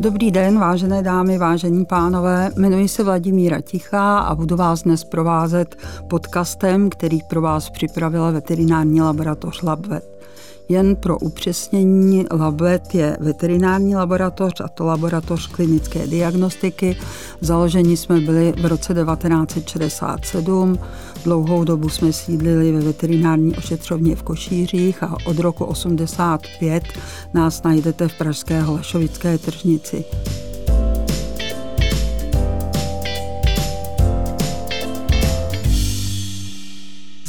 Dobrý den, vážené dámy, vážení pánové. Jmenuji se Vladimíra Tichá a budu vás dnes provázet podcastem, který pro vás připravila veterinární laboratoř LabVet. Jen pro upřesnění, LabVet je veterinární laboratoř a to laboratoř klinické diagnostiky. Založení jsme byli v roce 1967. Dlouhou dobu jsme sídlili ve veterinární ošetřovně v Košířích a od roku 85 nás najdete v pražské Holešovické tržnici.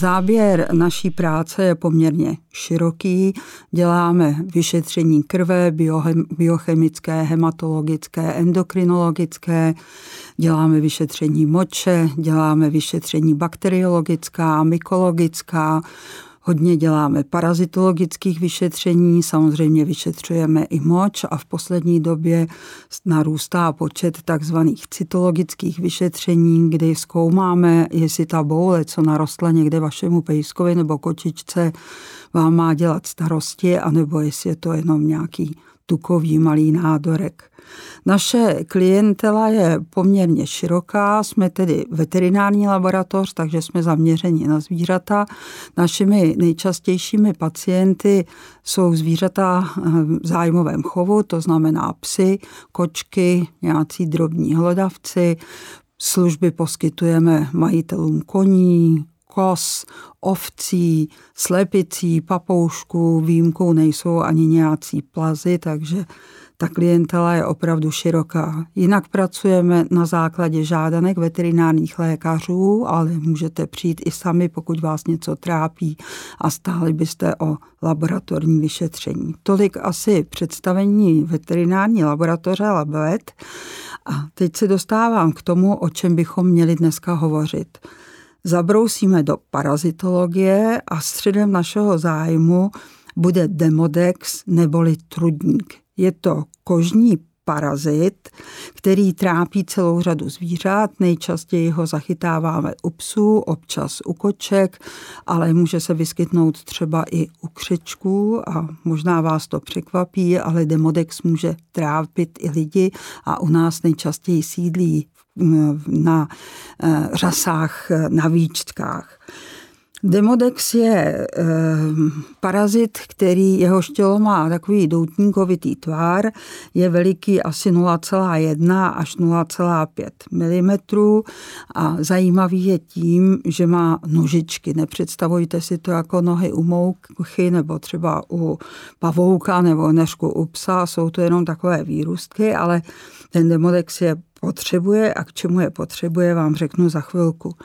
Záběr naší práce je poměrně široký. Děláme vyšetření krve, biochemické, hematologické, endokrinologické, děláme vyšetření moče, děláme vyšetření bakteriologická, mykologická, Hodně děláme parazitologických vyšetření, samozřejmě vyšetřujeme i moč a v poslední době narůstá počet takzvaných cytologických vyšetření, kdy zkoumáme, jestli ta boule, co narostla někde vašemu pejskovi nebo kočičce, vám má dělat starosti, anebo jestli je to jenom nějaký tukový malý nádorek. Naše klientela je poměrně široká, jsme tedy veterinární laboratoř, takže jsme zaměřeni na zvířata. Našimi nejčastějšími pacienty jsou zvířata v zájmovém chovu, to znamená psy, kočky, nějací drobní hlodavci, Služby poskytujeme majitelům koní, kos, ovcí, slepicí, papoušků, výjimkou nejsou ani nějací plazy, takže ta klientela je opravdu široká. Jinak pracujeme na základě žádanek veterinárních lékařů, ale můžete přijít i sami, pokud vás něco trápí a stáli byste o laboratorní vyšetření. Tolik asi představení veterinární laboratoře Labvet. A teď se dostávám k tomu, o čem bychom měli dneska hovořit zabrousíme do parazitologie a středem našeho zájmu bude demodex neboli trudník. Je to kožní parazit, který trápí celou řadu zvířat. Nejčastěji ho zachytáváme u psů, občas u koček, ale může se vyskytnout třeba i u křečků a možná vás to překvapí, ale demodex může trápit i lidi a u nás nejčastěji sídlí na eh, řasách, eh, na výčtkách. Demodex je e, parazit, který jeho tělo má takový doutníkovitý tvar, je veliký asi 0,1 až 0,5 mm a zajímavý je tím, že má nožičky. Nepředstavujte si to jako nohy u mouchy nebo třeba u pavouka nebo nežku u psa, jsou to jenom takové výrůstky, ale ten demodex je potřebuje a k čemu je potřebuje, vám řeknu za chvilku.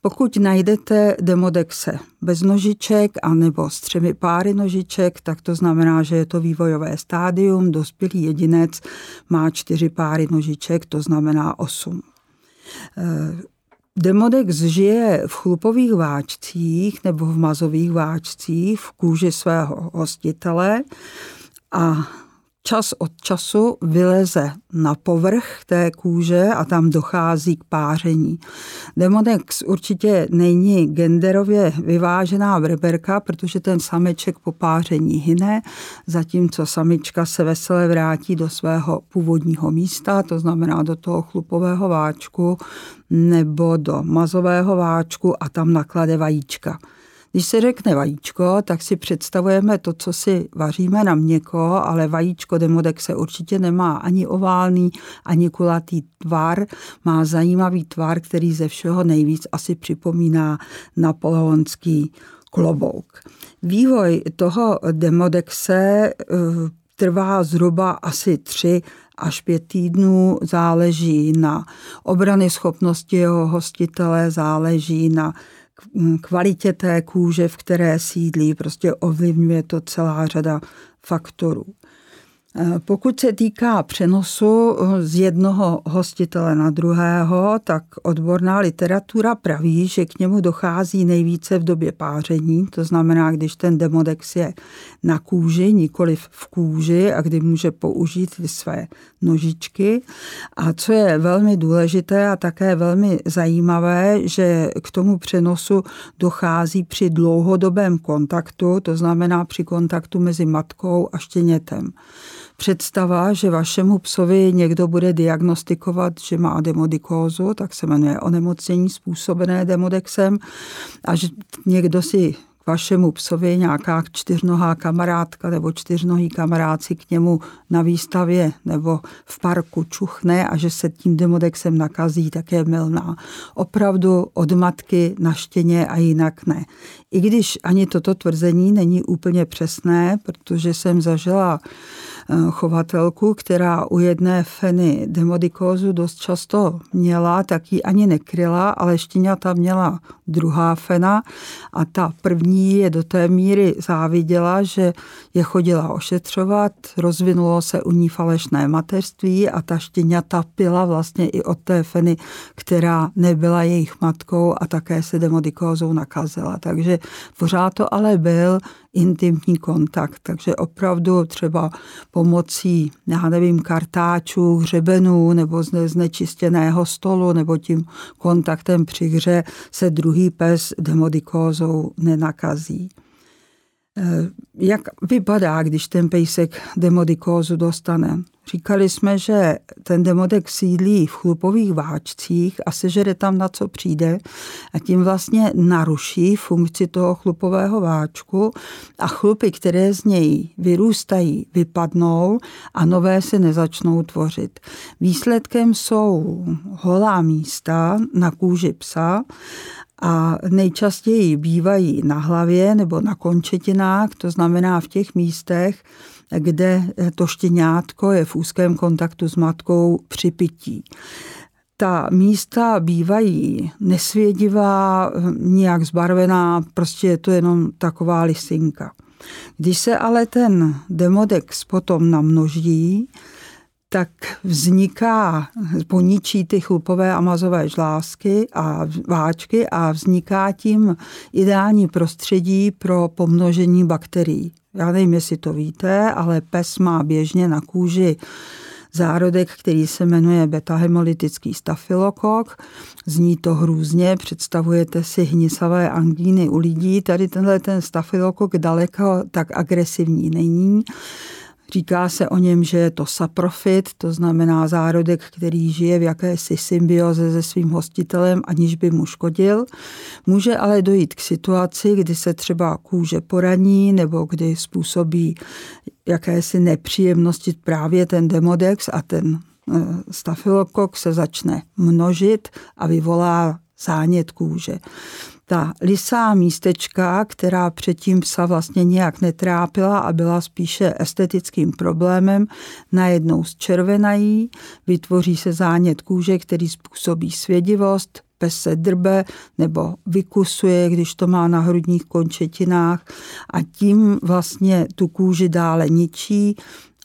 Pokud najdete demodexe bez nožiček a nebo s třemi páry nožiček, tak to znamená, že je to vývojové stádium. Dospělý jedinec má čtyři páry nožiček, to znamená osm. Eh, demodex žije v chlupových váčcích nebo v mazových váčcích v kůži svého hostitele a čas od času vyleze na povrch té kůže a tam dochází k páření. Demodex určitě není genderově vyvážená vrberka, protože ten sameček po páření hyne, zatímco samička se vesele vrátí do svého původního místa, to znamená do toho chlupového váčku nebo do mazového váčku a tam naklade vajíčka. Když se řekne vajíčko, tak si představujeme to, co si vaříme na měko, ale vajíčko se určitě nemá ani oválný, ani kulatý tvar. Má zajímavý tvar, který ze všeho nejvíc asi připomíná napoleonský klobouk. Vývoj toho demodexe eh, trvá zhruba asi tři až pět týdnů, záleží na obrany schopnosti jeho hostitele, záleží na kvalitě té kůže, v které sídlí, prostě ovlivňuje to celá řada faktorů. Pokud se týká přenosu eh, z jednoho hostitele na druhého, tak odborná literatura praví, že k němu dochází nejvíce v době páření, to znamená, když ten demodex je na kůži, nikoli v kůži a kdy může použít své nožičky. A co je velmi důležité a také velmi zajímavé, že k tomu přenosu dochází při dlouhodobém kontaktu, to znamená při kontaktu mezi matkou a štěnětem. Představa, že vašemu psovi někdo bude diagnostikovat, že má demodikózu, tak se jmenuje onemocnění způsobené demodexem, a že někdo si k vašemu psovi nějaká čtyřnohá kamarádka nebo čtyřnohý kamarád si k němu na výstavě nebo v parku čuchne a že se tím demodexem nakazí, tak je milná. Opravdu od matky na štěně a jinak ne. I když ani toto tvrzení není úplně přesné, protože jsem zažila chovatelku, která u jedné feny demodikózu dost často měla, tak ji ani nekryla, ale štěňata měla druhá fena a ta první je do té míry záviděla, že je chodila ošetřovat, rozvinulo se u ní falešné mateřství a ta štěňata pila vlastně i od té feny, která nebyla jejich matkou a také se demodikózou nakazila. Takže pořád to ale byl intimní kontakt, takže opravdu třeba pomocí, já nevím, kartáčů, hřebenů nebo znečištěného stolu nebo tím kontaktem při hře se druhý pes demodikózou nenakazí. Eh, jak vypadá, když ten pejsek demodikózu dostane? Říkali jsme, že ten demodek sídlí v chlupových váčcích a sežere tam na co přijde a tím vlastně naruší funkci toho chlupového váčku a chlupy, které z něj vyrůstají, vypadnou a nové se nezačnou tvořit. Výsledkem jsou holá místa na kůži psa a nejčastěji bývají na hlavě nebo na končetinách, to znamená v těch místech, kde to štěňátko je v úzkém kontaktu s matkou při pití. Ta místa bývají nesvědivá, nijak zbarvená, prostě je to jenom taková lisinka. Když se ale ten demodex potom namnoží, tak vzniká, poničí ty chlupové a mazové žlázky a váčky a vzniká tím ideální prostředí pro pomnožení bakterií. Já nevím, jestli to víte, ale pes má běžně na kůži zárodek, který se jmenuje beta-hemolytický stafilokok. Zní to hrůzně, představujete si hnisavé angíny u lidí. Tady tenhle ten stafilokok daleko tak agresivní není. Říká se o něm, že je to saprofit, to znamená zárodek, který žije v jakési symbioze se svým hostitelem, aniž by mu škodil. Může ale dojít k situaci, kdy se třeba kůže poraní nebo kdy způsobí jakési nepříjemnosti právě ten demodex a ten eh, stafilokok se začne množit a vyvolá zánět kůže. Ta lisá místečka, která předtím psa vlastně nějak netrápila a byla spíše estetickým problémem, najednou zčervenají, vytvoří se zánět kůže, který způsobí svědivost, pes se drbe nebo vykusuje, když to má na hrudních končetinách a tím vlastně tu kůži dále ničí,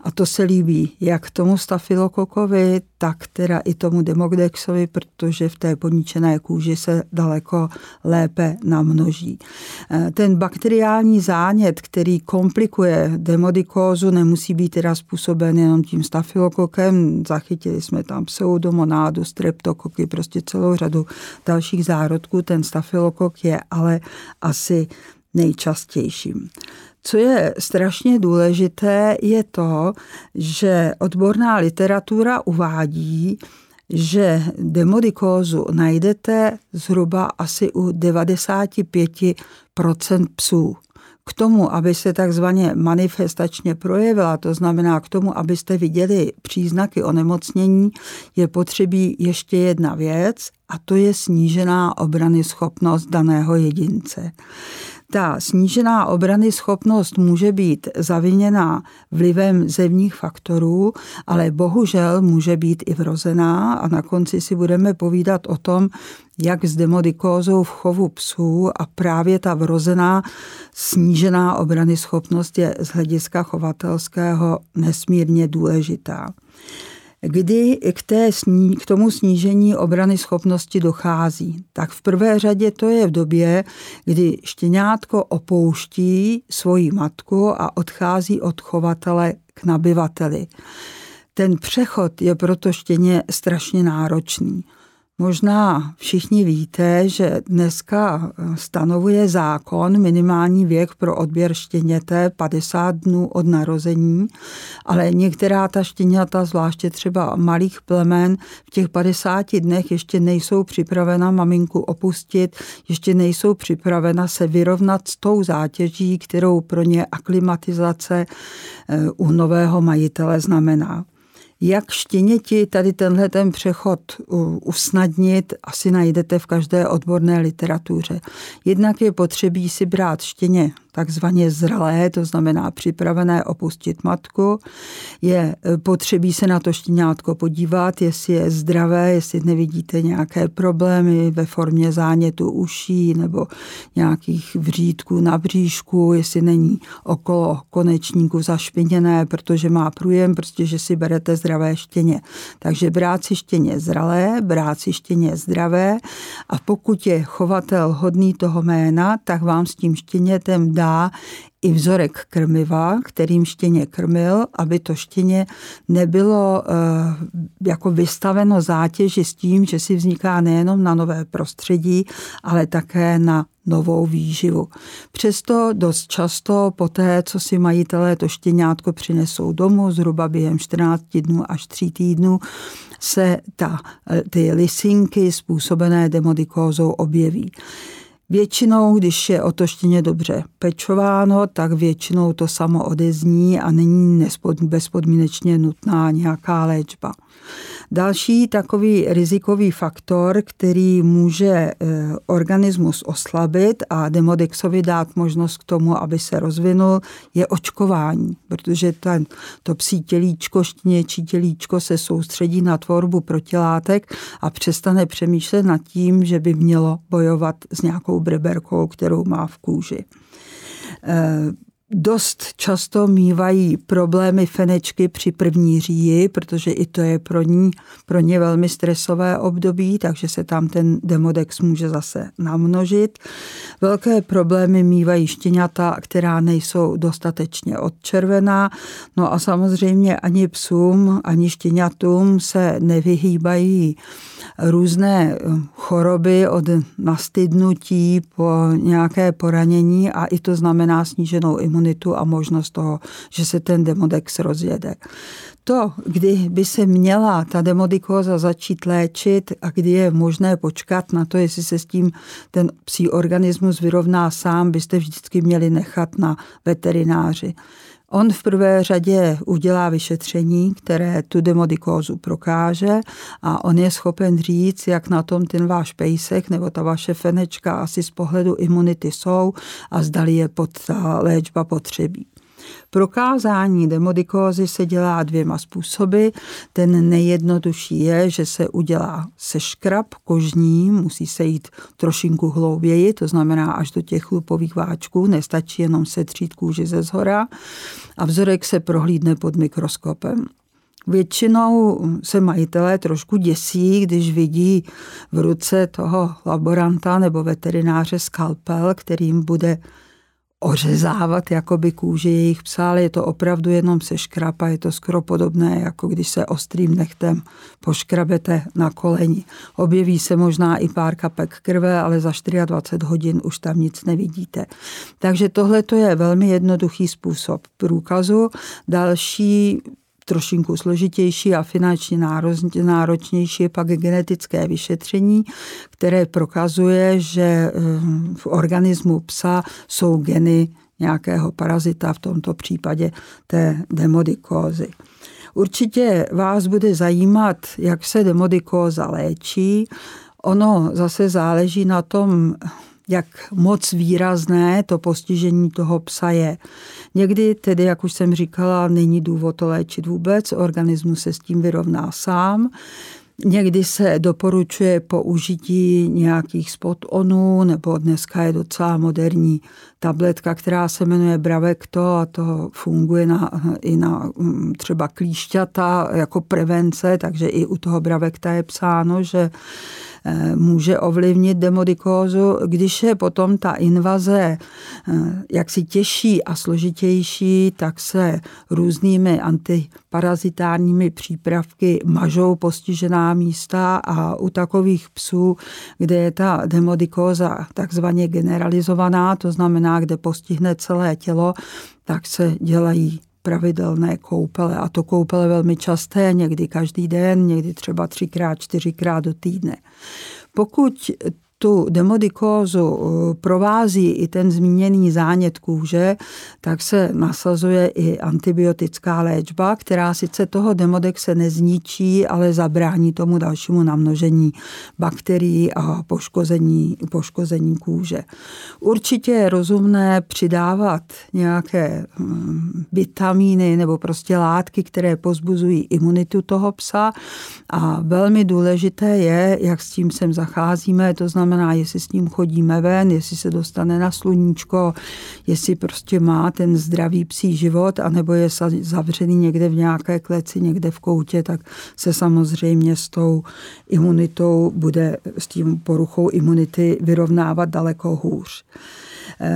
a to se líbí jak tomu stafilokokovi, tak teda i tomu demodexovi, protože v té poničené kůži se daleko lépe namnoží. Eh, ten bakteriální zánět, který komplikuje demodikózu, nemusí být teda způsoben jenom tím stafilokokem. Zachytili jsme tam pseudomonádu, streptokoky, prostě celou řadu dalších zárodků. Ten stafilokok je ale asi nejčastějším. Co je strašně důležité, je to, že odborná literatura uvádí, že demodikózu najdete zhruba asi u 95% psů. K tomu, aby se takzvaně manifestačně projevila, to znamená k tomu, abyste viděli příznaky onemocnění, je potřebí ještě jedna věc a to je snížená obrany schopnost daného jedince. Ta snížená obrany schopnost může být zaviněná vlivem zevních faktorů, ale bohužel může být i vrozená a na konci si budeme povídat o tom, jak s demodikózou v chovu psů a právě ta vrozená snížená obrany schopnost je z hlediska chovatelského nesmírně důležitá kdy k, té, k tomu snížení obrany schopnosti dochází. Tak v prvé řadě to je v době, kdy štěňátko opouští svoji matku a odchází od chovatele k nabyvateli. Ten přechod je proto štěně strašně náročný. Možná všichni víte, že dneska stanovuje zákon minimální věk pro odběr štěněte 50 dnů od narození, ale některá ta štěňata, zvláště třeba malých plemen, v těch 50 dnech ještě nejsou připravena maminku opustit, ještě nejsou připravena se vyrovnat s tou zátěží, kterou pro ně aklimatizace eh, u nového majitele znamená. Jak štěněti tady tenhle ten přechod usnadnit, asi najdete v každé odborné literatuře. Jednak je potřebí si brát štěně takzvaně zralé, to znamená připravené opustit matku. Je e, potřebí se na to štěňátko podívat, jestli je zdravé, jestli nevidíte nějaké problémy ve formě zánětu uší nebo nějakých vřídků na bříšku, jestli není okolo konečníku zašpiněné, protože má průjem, prostě, že si berete zdravé štěně. Takže brát si štěně zralé, brát si štěně zdravé a pokud je chovatel hodný toho jména, tak vám s tím štěnětem dá i vzorek krmiva, kterým štěně krmil, aby to štěně nebylo eh, jako vystaveno zátěži s tím, že si vzniká nejenom na nové prostředí, ale také na novou výživu. Přesto dost často po té, co si majitelé to štěňátko přinesou domů, zhruba během 14 dnů až 3 týdnů, se ta, eh, ty lisinky způsobené demodikózou objeví. Většinou, když je otoštěně dobře pečováno, tak většinou to samo odezní a není bezpodmínečně nutná nějaká léčba. Další takový rizikový faktor, který může eh, organismus oslabit a Demodexovi dát možnost k tomu, aby se rozvinul, je očkování, protože ten, to psí tělíčko, štěněčí tělíčko se soustředí na tvorbu protilátek a přestane přemýšlet nad tím, že by mělo bojovat s nějakou breberkou, kterou má v kůži. Eh, Dost často mývají problémy fenečky při první říji, protože i to je pro, ní, pro ně velmi stresové období, takže se tam ten demodex může zase namnožit. Velké problémy mývají štěňata, která nejsou dostatečně odčervená. No a samozřejmě ani psům, ani štěňatům se nevyhýbají různé choroby od nastydnutí po nějaké poranění a i to znamená sníženou imunitu imunitu a možnost toho, že se ten demodex rozjede. To, kdy by se měla ta demodikóza začít léčit a kdy je možné počkat na to, jestli se s tím ten psí organismus vyrovná sám, byste vždycky měli nechat na veterináři. On v prvé řadě udělá vyšetření, které tu demodikózu prokáže a on je schopen říct, jak na tom ten váš pejsek nebo ta vaše fenečka asi z pohledu imunity jsou a zdali je pod ta léčba potřebí. Prokázání demodikózy se dělá dvěma způsoby. Ten nejjednodušší je, že se udělá seškrab kožní, musí se jít trošinku hlouběji, to znamená až do těch chlupových váčků, nestačí jenom setřít kůži ze zhora a vzorek se prohlídne pod mikroskopem. Většinou se majitelé trošku děsí, když vidí v ruce toho laboranta nebo veterináře skalpel, kterým bude ořezávat jakoby kůži jejich psa, ale je to opravdu jenom se škrapa, je to skoro podobné, jako když se ostrým nechtem poškrabete na koleni. Objeví se možná i pár kapek krve, ale za 24 hodin už tam nic nevidíte. Takže tohle to je velmi jednoduchý způsob průkazu. Další trošinku složitější a finančně náročnější je pak genetické vyšetření, které prokazuje, že eh, v organismu psa jsou geny nějakého parazita, v tomto případě té demodikózy. Určitě vás bude zajímat, jak se demodikóza léčí. Ono zase záleží na tom, jak moc výrazné to postižení toho psa je. Někdy tedy, jak už jsem říkala, není důvod to léčit vůbec, organismus se s tím vyrovná sám. Někdy se doporučuje použití nějakých spot-onů, nebo dneska je docela moderní tabletka, která se jmenuje Bravecto a to funguje na, i na mm, třeba klíšťata jako prevence, takže i u toho Bravecta je psáno, že může ovlivnit demodikózu. Když je potom ta invaze eh, jaksi těžší a složitější, tak se různými antiparazitárními přípravky mažou postižená místa a u takových psů, kde je ta demodikóza takzvaně generalizovaná, to znamená, kde postihne celé tělo, tak se dělají pravidelné koupele. A to koupele velmi časté, někdy každý den, někdy třeba třikrát, čtyřikrát do týdne. Pokud tu demodikózu eh, provází i ten zmíněný zánět kůže, tak se nasazuje i antibiotická léčba, která sice toho demodexe nezničí, ale zabrání tomu dalšímu namnožení bakterií a poškození, poškození kůže. Určitě je rozumné přidávat nějaké hm, vitamíny nebo prostě látky, které pozbuzují imunitu toho psa a velmi důležité je, jak s tím sem zacházíme, to znamená znamená, jestli s ním chodíme ven, jestli se dostane na sluníčko, jestli prostě má ten zdravý psí život, anebo je zavřený někde v nějaké kleci, někde v koutě, tak se samozřejmě s tou imunitou bude, s tím poruchou imunity vyrovnávat daleko hůř.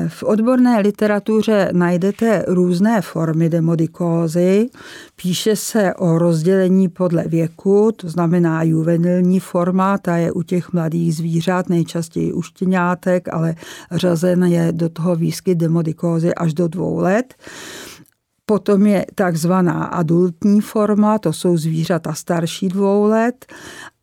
V odborné literatuře najdete různé formy demodikózy. Píše se o rozdělení podle věku, to znamená juvenilní forma, ta je u těch mladých zvířat, nejčastěji u štěňátek, ale řazen je do toho výskyt demodikózy až do dvou let. Potom je takzvaná adultní forma, to jsou zvířata starší dvou let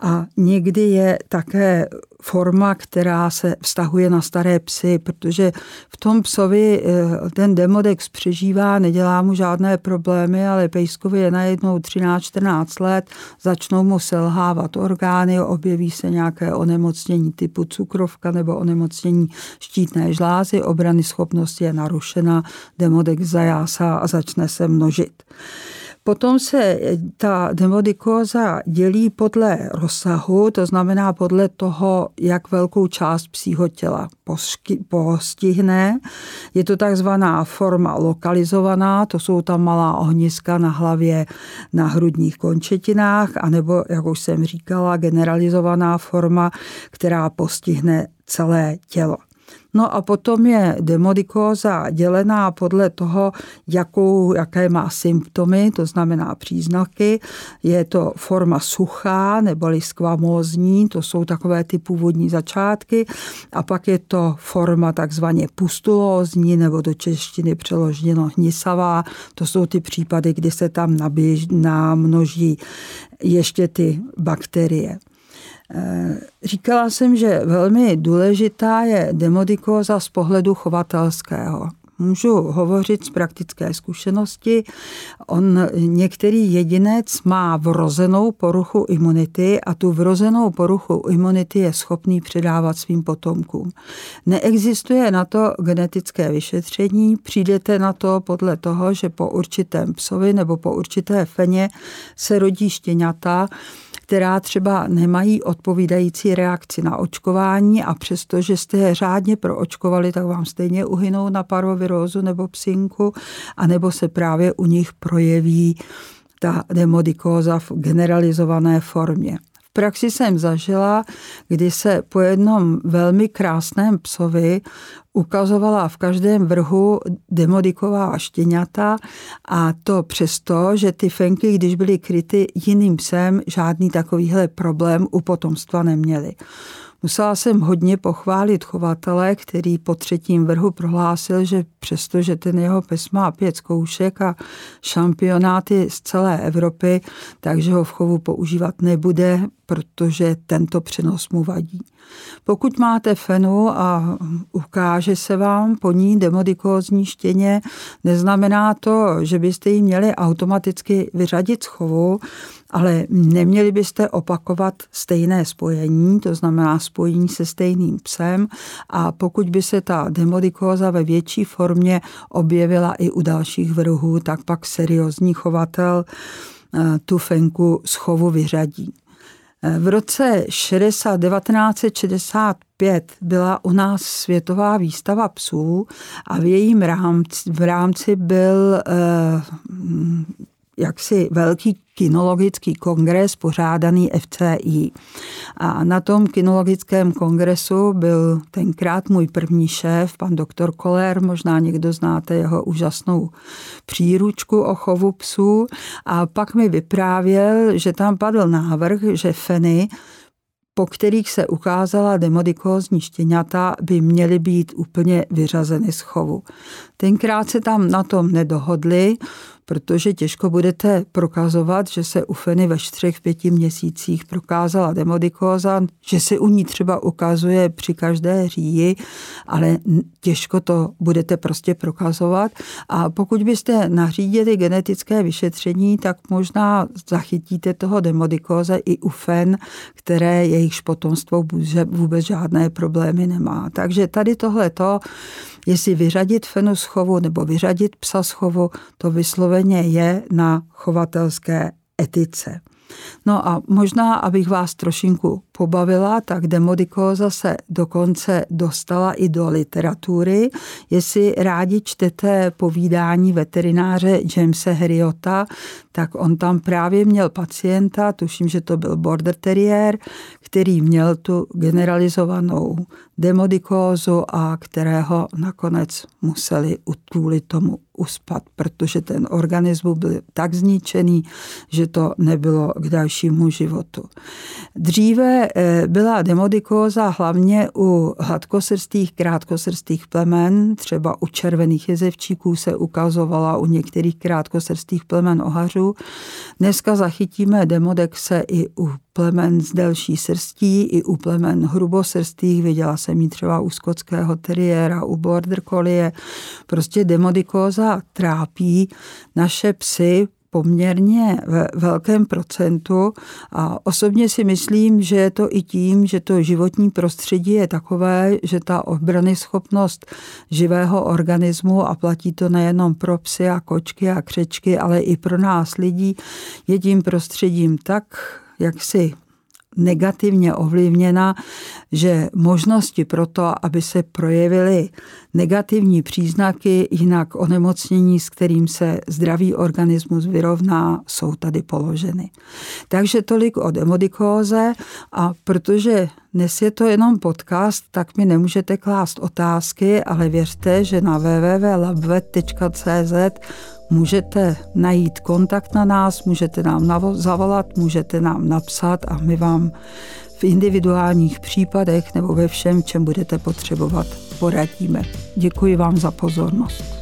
a někdy je také forma, která se vztahuje na staré psy, protože v tom psovi eh, ten demodex přežívá, nedělá mu žádné problémy, ale pejskovi je najednou 13-14 let, začnou mu selhávat orgány, objeví se nějaké onemocnění typu cukrovka nebo onemocnění štítné žlázy, obrany schopnosti je narušena, demodex zajásá a začne se množit. Potom se ta demodikóza dělí podle rozsahu, to znamená podle toho, jak velkou část psího těla postihne. Je to takzvaná forma lokalizovaná, to jsou tam malá ohniska na hlavě, na hrudních končetinách, anebo, jak už jsem říkala, generalizovaná forma, která postihne celé tělo. No a potom je demodikóza dělená podle toho, jakou, jaké má symptomy, to znamená příznaky. Je to forma suchá neboli skvamózní, to jsou takové ty původní začátky. A pak je to forma takzvaně pustulózní nebo do češtiny přeloženo hnisavá. To jsou ty případy, kdy se tam naběž, namnoží ještě ty bakterie. Eh, říkala jsem, že velmi důležitá je demodikóza z pohledu chovatelského. Můžu hovořit z praktické zkušenosti. On, některý jedinec má vrozenou poruchu imunity a tu vrozenou poruchu imunity je schopný předávat svým potomkům. Neexistuje na to genetické vyšetření, přijdete na to podle toho, že po určitém psovi nebo po určité feně se rodí štěňata, která třeba nemají odpovídající reakci na očkování a přesto, že jste je řádně proočkovali, tak vám stejně uhynou na parvovirózu nebo psinku, anebo se právě u nich projeví ta demodikóza v generalizované formě. Praxi jsem zažila, kdy se po jednom velmi krásném psovi ukazovala v každém vrhu demodiková štěňata a to přesto, že ty fenky, když byly kryty jiným psem, žádný takovýhle problém u potomstva neměly. Musela jsem hodně pochválit chovatele, který po třetím vrhu prohlásil, že přestože ten jeho pes má pět zkoušek a šampionáty z celé Evropy, takže ho v chovu používat nebude, protože tento přenos mu vadí. Pokud máte fenu a ukáže se vám po ní demodikózní štěně, neznamená to, že byste ji měli automaticky vyřadit z chovu, ale neměli byste opakovat stejné spojení, to znamená spojení se stejným psem a pokud by se ta demodikóza ve větší formě objevila i u dalších vrhů, tak pak seriózní chovatel eh, tu fenku z chovu vyřadí. V roce 60, 1965 byla u nás světová výstava psů a v jejím rámci, v rámci byl eh, jaksi velký kinologický kongres pořádaný FCI. A na tom kinologickém kongresu byl tenkrát můj první šéf, pan doktor Koller, možná někdo znáte jeho úžasnou příručku o chovu psů. A pak mi vyprávěl, že tam padl návrh, že feny po kterých se ukázala demodikózní štěňata, by měly být úplně vyřazeny z chovu. Tenkrát se tam na tom nedohodli, protože těžko budete prokazovat, že se u feny ve čtyřech, pěti měsících prokázala demodikóza, že se u ní třeba ukazuje při každé říji, ale těžko to budete prostě prokazovat. A pokud byste nařídili genetické vyšetření, tak možná zachytíte toho demodikóze i u fen, které jejichž potomstvo vůbec žádné problémy nemá. Takže tady tohleto Jestli vyřadit fenu z chovu nebo vyřadit psa z chovu, to vysloveně je na chovatelské etice. No a možná, abych vás trošinku pobavila, tak demodikóza se dokonce dostala i do literatury. Jestli rádi čtete povídání veterináře Jamesa Heriota, tak on tam právě měl pacienta, tuším, že to byl border terrier, který měl tu generalizovanou demodikózu a kterého nakonec museli kvůli tomu uspat, protože ten organismus byl tak zničený, že to nebylo k dalšímu životu. Dříve eh, byla demodikóza hlavně u hladkosrstých, krátkosrstých plemen, třeba u červených jezevčíků se ukazovala u některých krátkosrstých plemen ohařů. Dneska zachytíme demodexe i u plemen z delší srstí, i u plemen hrubosrstých. Viděla jsem ji třeba u skotského teriéra, u border collie. Prostě demodikóza trápí naše psy poměrně ve velkém procentu a osobně si myslím, že je to i tím, že to životní prostředí je takové, že ta obrany schopnost živého organismu a platí to nejenom pro psy a kočky a křečky, ale i pro nás lidí, je tím prostředím tak jaksi negativně ovlivněna, že možnosti pro to, aby se projevily negativní příznaky, jinak onemocnění, s kterým se zdravý organismus vyrovná, jsou tady položeny. Takže tolik o demodikóze a protože dnes je to jenom podcast, tak mi nemůžete klást otázky, ale věřte, že na www.labvet.cz můžete najít kontakt na nás, můžete nám zavolat, můžete nám napsat a my vám v individuálních případech nebo ve všem, čem budete potřebovat, poradíme. Děkuji vám za pozornost.